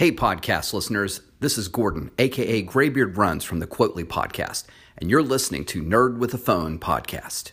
Hey, podcast listeners, this is Gordon, aka Graybeard Runs from the Quotely podcast, and you're listening to Nerd with a Phone podcast.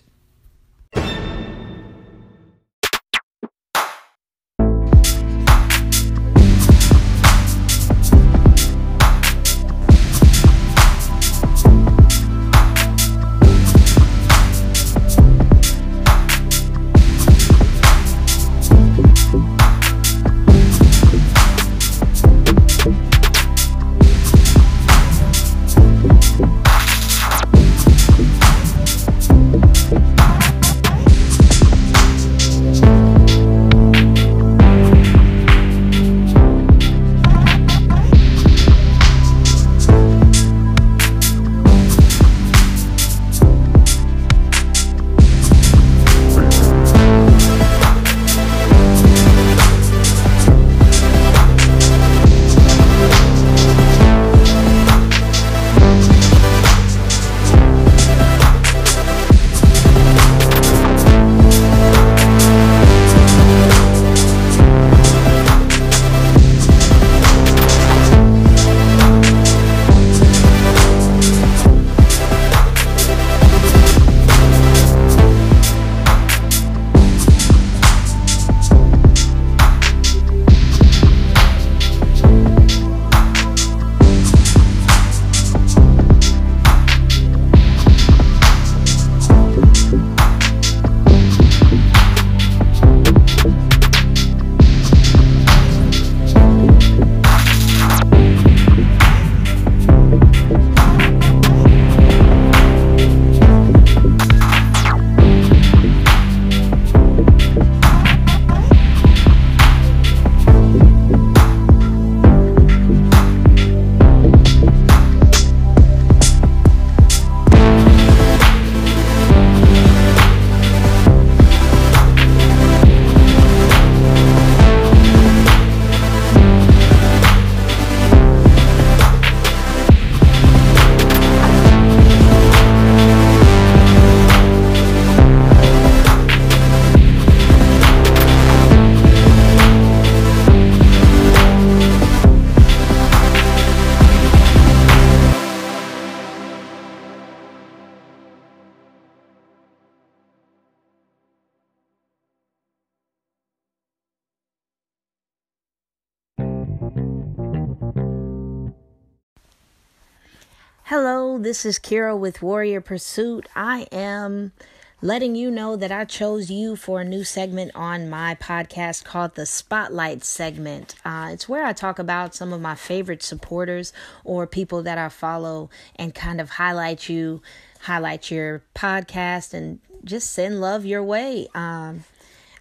Hello, this is Kira with Warrior Pursuit. I am letting you know that I chose you for a new segment on my podcast called the Spotlight segment. Uh, it's where I talk about some of my favorite supporters or people that I follow and kind of highlight you, highlight your podcast, and just send love your way. Um,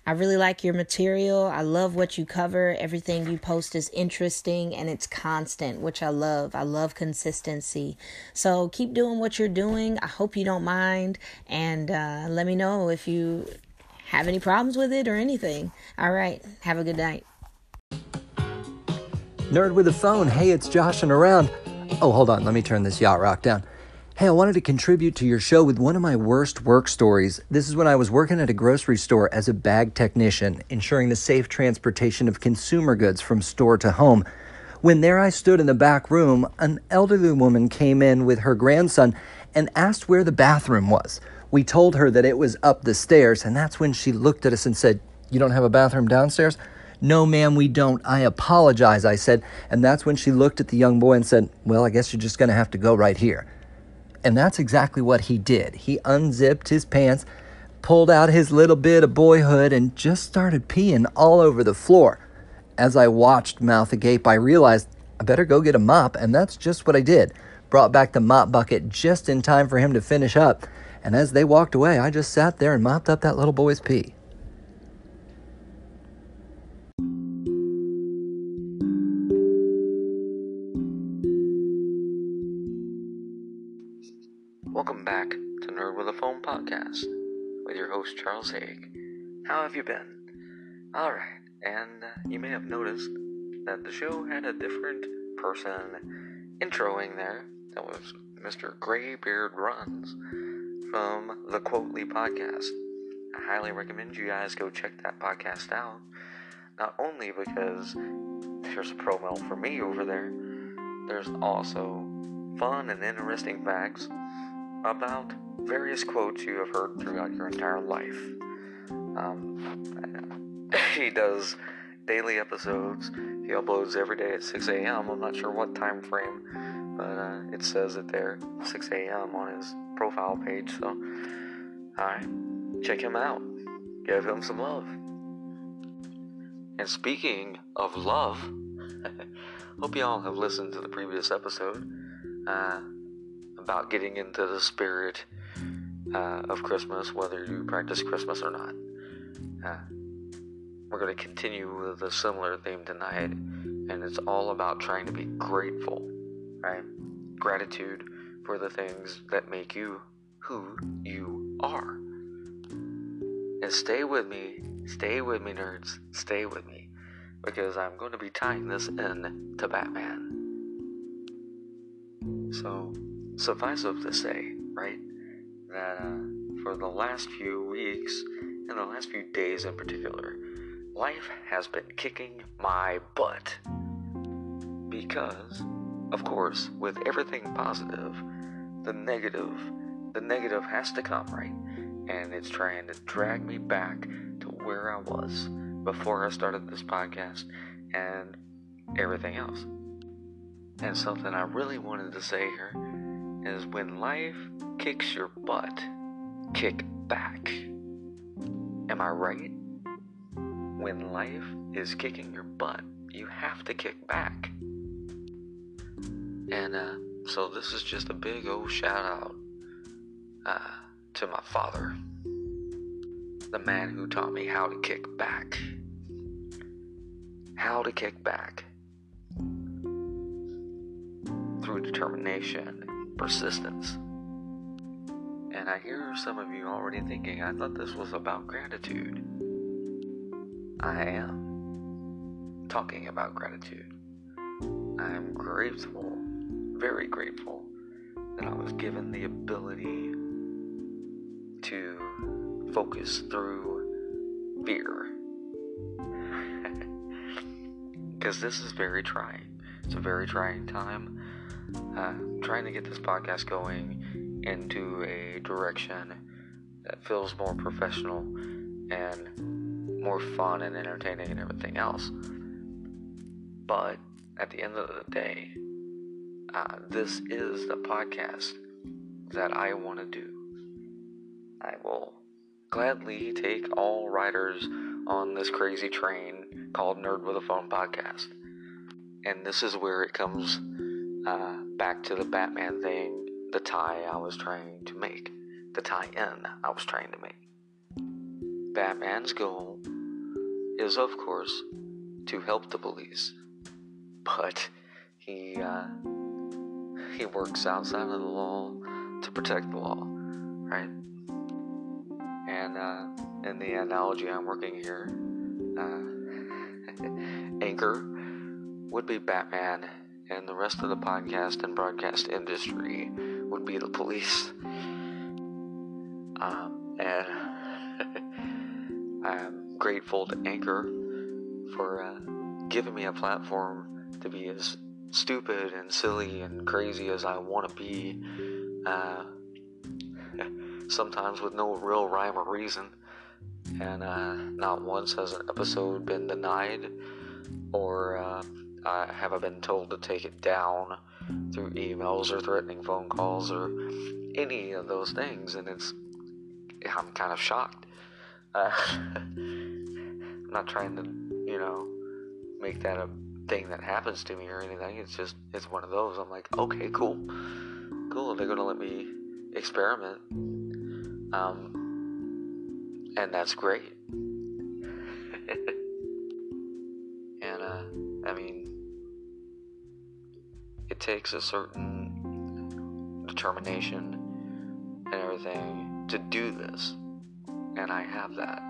I really like your material. I love what you cover. Everything you post is interesting and it's constant, which I love. I love consistency. So keep doing what you're doing. I hope you don't mind. And uh, let me know if you have any problems with it or anything. All right. Have a good night. Nerd with a phone. Hey, it's Joshing Around. Oh, hold on. Let me turn this yacht rock down. Hey, I wanted to contribute to your show with one of my worst work stories. This is when I was working at a grocery store as a bag technician, ensuring the safe transportation of consumer goods from store to home. When there I stood in the back room, an elderly woman came in with her grandson and asked where the bathroom was. We told her that it was up the stairs, and that's when she looked at us and said, You don't have a bathroom downstairs? No, ma'am, we don't. I apologize, I said. And that's when she looked at the young boy and said, Well, I guess you're just going to have to go right here. And that's exactly what he did. He unzipped his pants, pulled out his little bit of boyhood, and just started peeing all over the floor. As I watched mouth agape, I realized I better go get a mop, and that's just what I did. Brought back the mop bucket just in time for him to finish up. And as they walked away, I just sat there and mopped up that little boy's pee. Welcome back to Nerd with a Phone podcast with your host Charles Haig. How have you been? Alright, and uh, you may have noticed that the show had a different person introing there. That was Mr. Graybeard Runs from the Quotely podcast. I highly recommend you guys go check that podcast out. Not only because there's a promo for me over there, there's also fun and interesting facts about various quotes you have heard throughout your entire life. Um, he does daily episodes. He uploads every day at 6 a.m. I'm not sure what time frame, but uh, it says it there, 6 a.m. on his profile page. So, alright, check him out. Give him some love. And speaking of love, hope y'all have listened to the previous episode uh, about getting into the spirit uh, of Christmas, whether you practice Christmas or not. Uh, we're going to continue with a similar theme tonight, and it's all about trying to be grateful, right? Gratitude for the things that make you who you are. And stay with me, stay with me, nerds, stay with me, because I'm going to be tying this in to Batman. So, suffice it to say, right, that uh, for the last few weeks, and the last few days in particular, life has been kicking my butt. Because, of course, with everything positive, the negative, the negative has to come, right? And it's trying to drag me back to where I was before I started this podcast and everything else. And something I really wanted to say here is when life kicks your butt, kick back. Am I right? When life is kicking your butt, you have to kick back. And uh, so this is just a big old shout out uh, to my father, the man who taught me how to kick back. How to kick back through determination persistence. And I hear some of you already thinking, I thought this was about gratitude. I am talking about gratitude. I am grateful, very grateful, that I was given the ability to focus through fear. Because this is very trying. It's a very trying time. Uh, trying to get this podcast going into a direction that feels more professional and more fun and entertaining and everything else. But at the end of the day, uh, this is the podcast that I want to do. I will gladly take all riders on this crazy train called Nerd with a Phone podcast. And this is where it comes uh, back to the Batman thing, the tie I was trying to make, the tie in I was trying to make. Batman's goal is, of course, to help the police, but he uh, he works outside of the law to protect the law, right? And uh, in the analogy I'm working here, uh, Anchor would be Batman, and the rest of the podcast and broadcast industry would be the police. Um, and I'm grateful to Anchor for uh, giving me a platform to be as stupid and silly and crazy as I want to be. Uh, sometimes with no real rhyme or reason. And uh, not once has an episode been denied, or uh, I haven't been told to take it down through emails or threatening phone calls or any of those things. And it's, I'm kind of shocked. Uh, I'm not trying to, you know, make that a thing that happens to me or anything. It's just, it's one of those. I'm like, okay, cool. Cool. They're to let me experiment. Um, and that's great. Takes a certain determination and everything to do this. And I have that.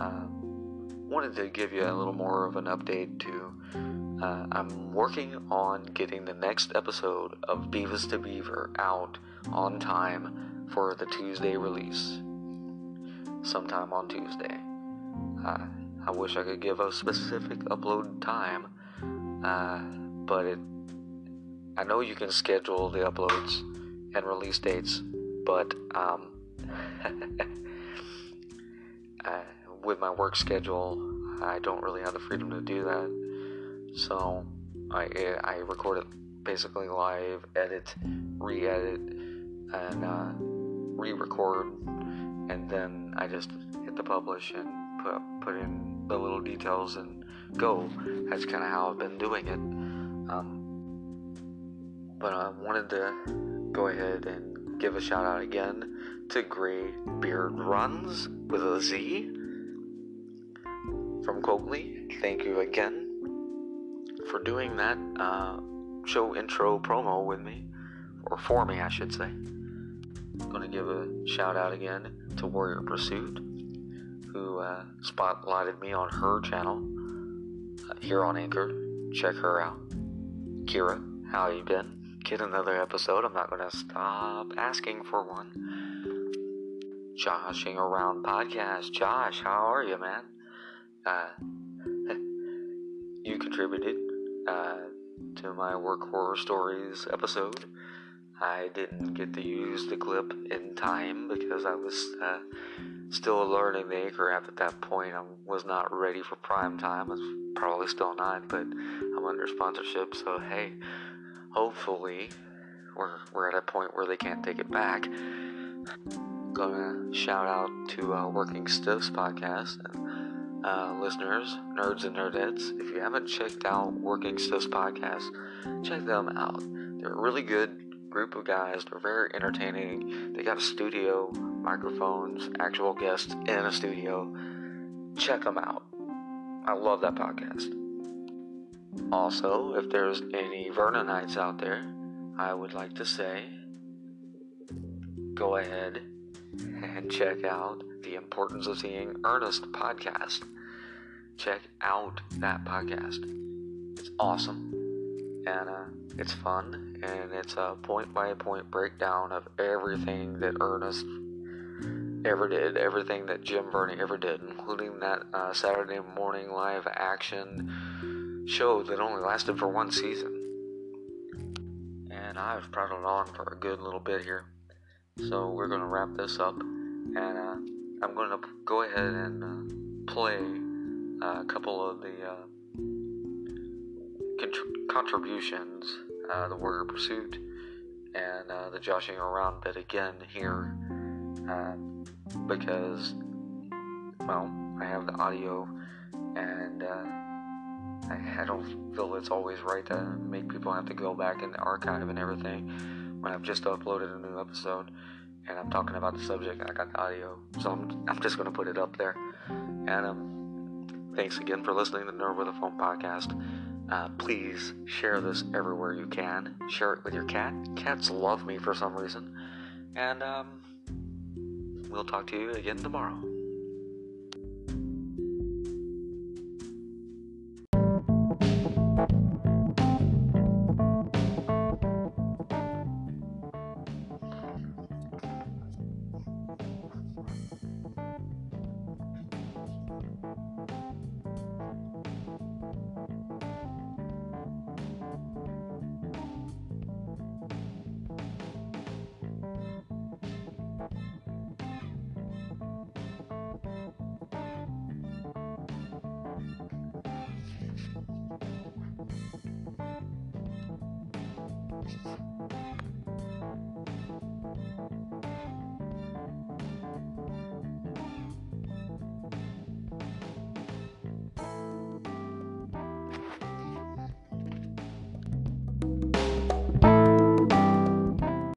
Uh, wanted to give you a little more of an update too. Uh, I'm working on getting the next episode of Beavis to Beaver out on time for the Tuesday release. Sometime on Tuesday. Uh, I wish I could give a specific upload time, uh, but it. I know you can schedule the uploads and release dates, but um, uh, with my work schedule, I don't really have the freedom to do that. So I I record it basically live, edit, re-edit, and uh, re-record, and then I just hit the publish and put put in the little details and go. That's kind of how I've been doing it. Um, but I wanted to go ahead and give a shout out again to Gray Beard Runs with a Z from Quotely. Thank you again for doing that uh, show intro promo with me, or for me, I should say. I'm going to give a shout out again to Warrior Pursuit, who uh, spotlighted me on her channel uh, here on Anchor. Check her out. Kira, how you been? Get another episode. I'm not going to stop asking for one. Joshing Around Podcast. Josh, how are you, man? Uh, you contributed uh, to my work horror stories episode. I didn't get to use the clip in time because I was uh, still learning the Anchor app at that point. I was not ready for prime time. I was probably still not, but I'm under sponsorship, so hey, hopefully we're, we're at a point where they can't take it back. Gonna shout out to uh, Working Stiffs podcast and uh, listeners, nerds and nerdettes. If you haven't checked out Working Stiffs podcast, check them out. They're a really good group of guys. They're very entertaining. They got a studio, microphones, actual guests in a studio. Check them out. I love that podcast. Also, if there's any Vernonites out there, I would like to say go ahead and check out the Importance of Seeing Ernest podcast. Check out that podcast. It's awesome and uh, it's fun and it's a point by point breakdown of everything that Ernest ever did, everything that Jim Varney ever did, including that uh, Saturday morning live action show that only lasted for one season. And I've prattled on for a good little bit here, so we're going to wrap this up, and uh, I'm going to go ahead and uh, play a couple of the uh, contributions, uh, the Warrior Pursuit, and uh, the joshing around bit again here, uh, because, well, I have the audio, and uh, I, I don't feel it's always right to make people have to go back in the archive and everything when I've just uploaded a new episode and I'm talking about the subject and I got the audio, so I'm, I'm just going to put it up there. And um, thanks again for listening to Nerd with a Phone podcast. Uh, please share this everywhere you can. Share it with your cat. Cats love me for some reason. And um, we'll talk to you again tomorrow.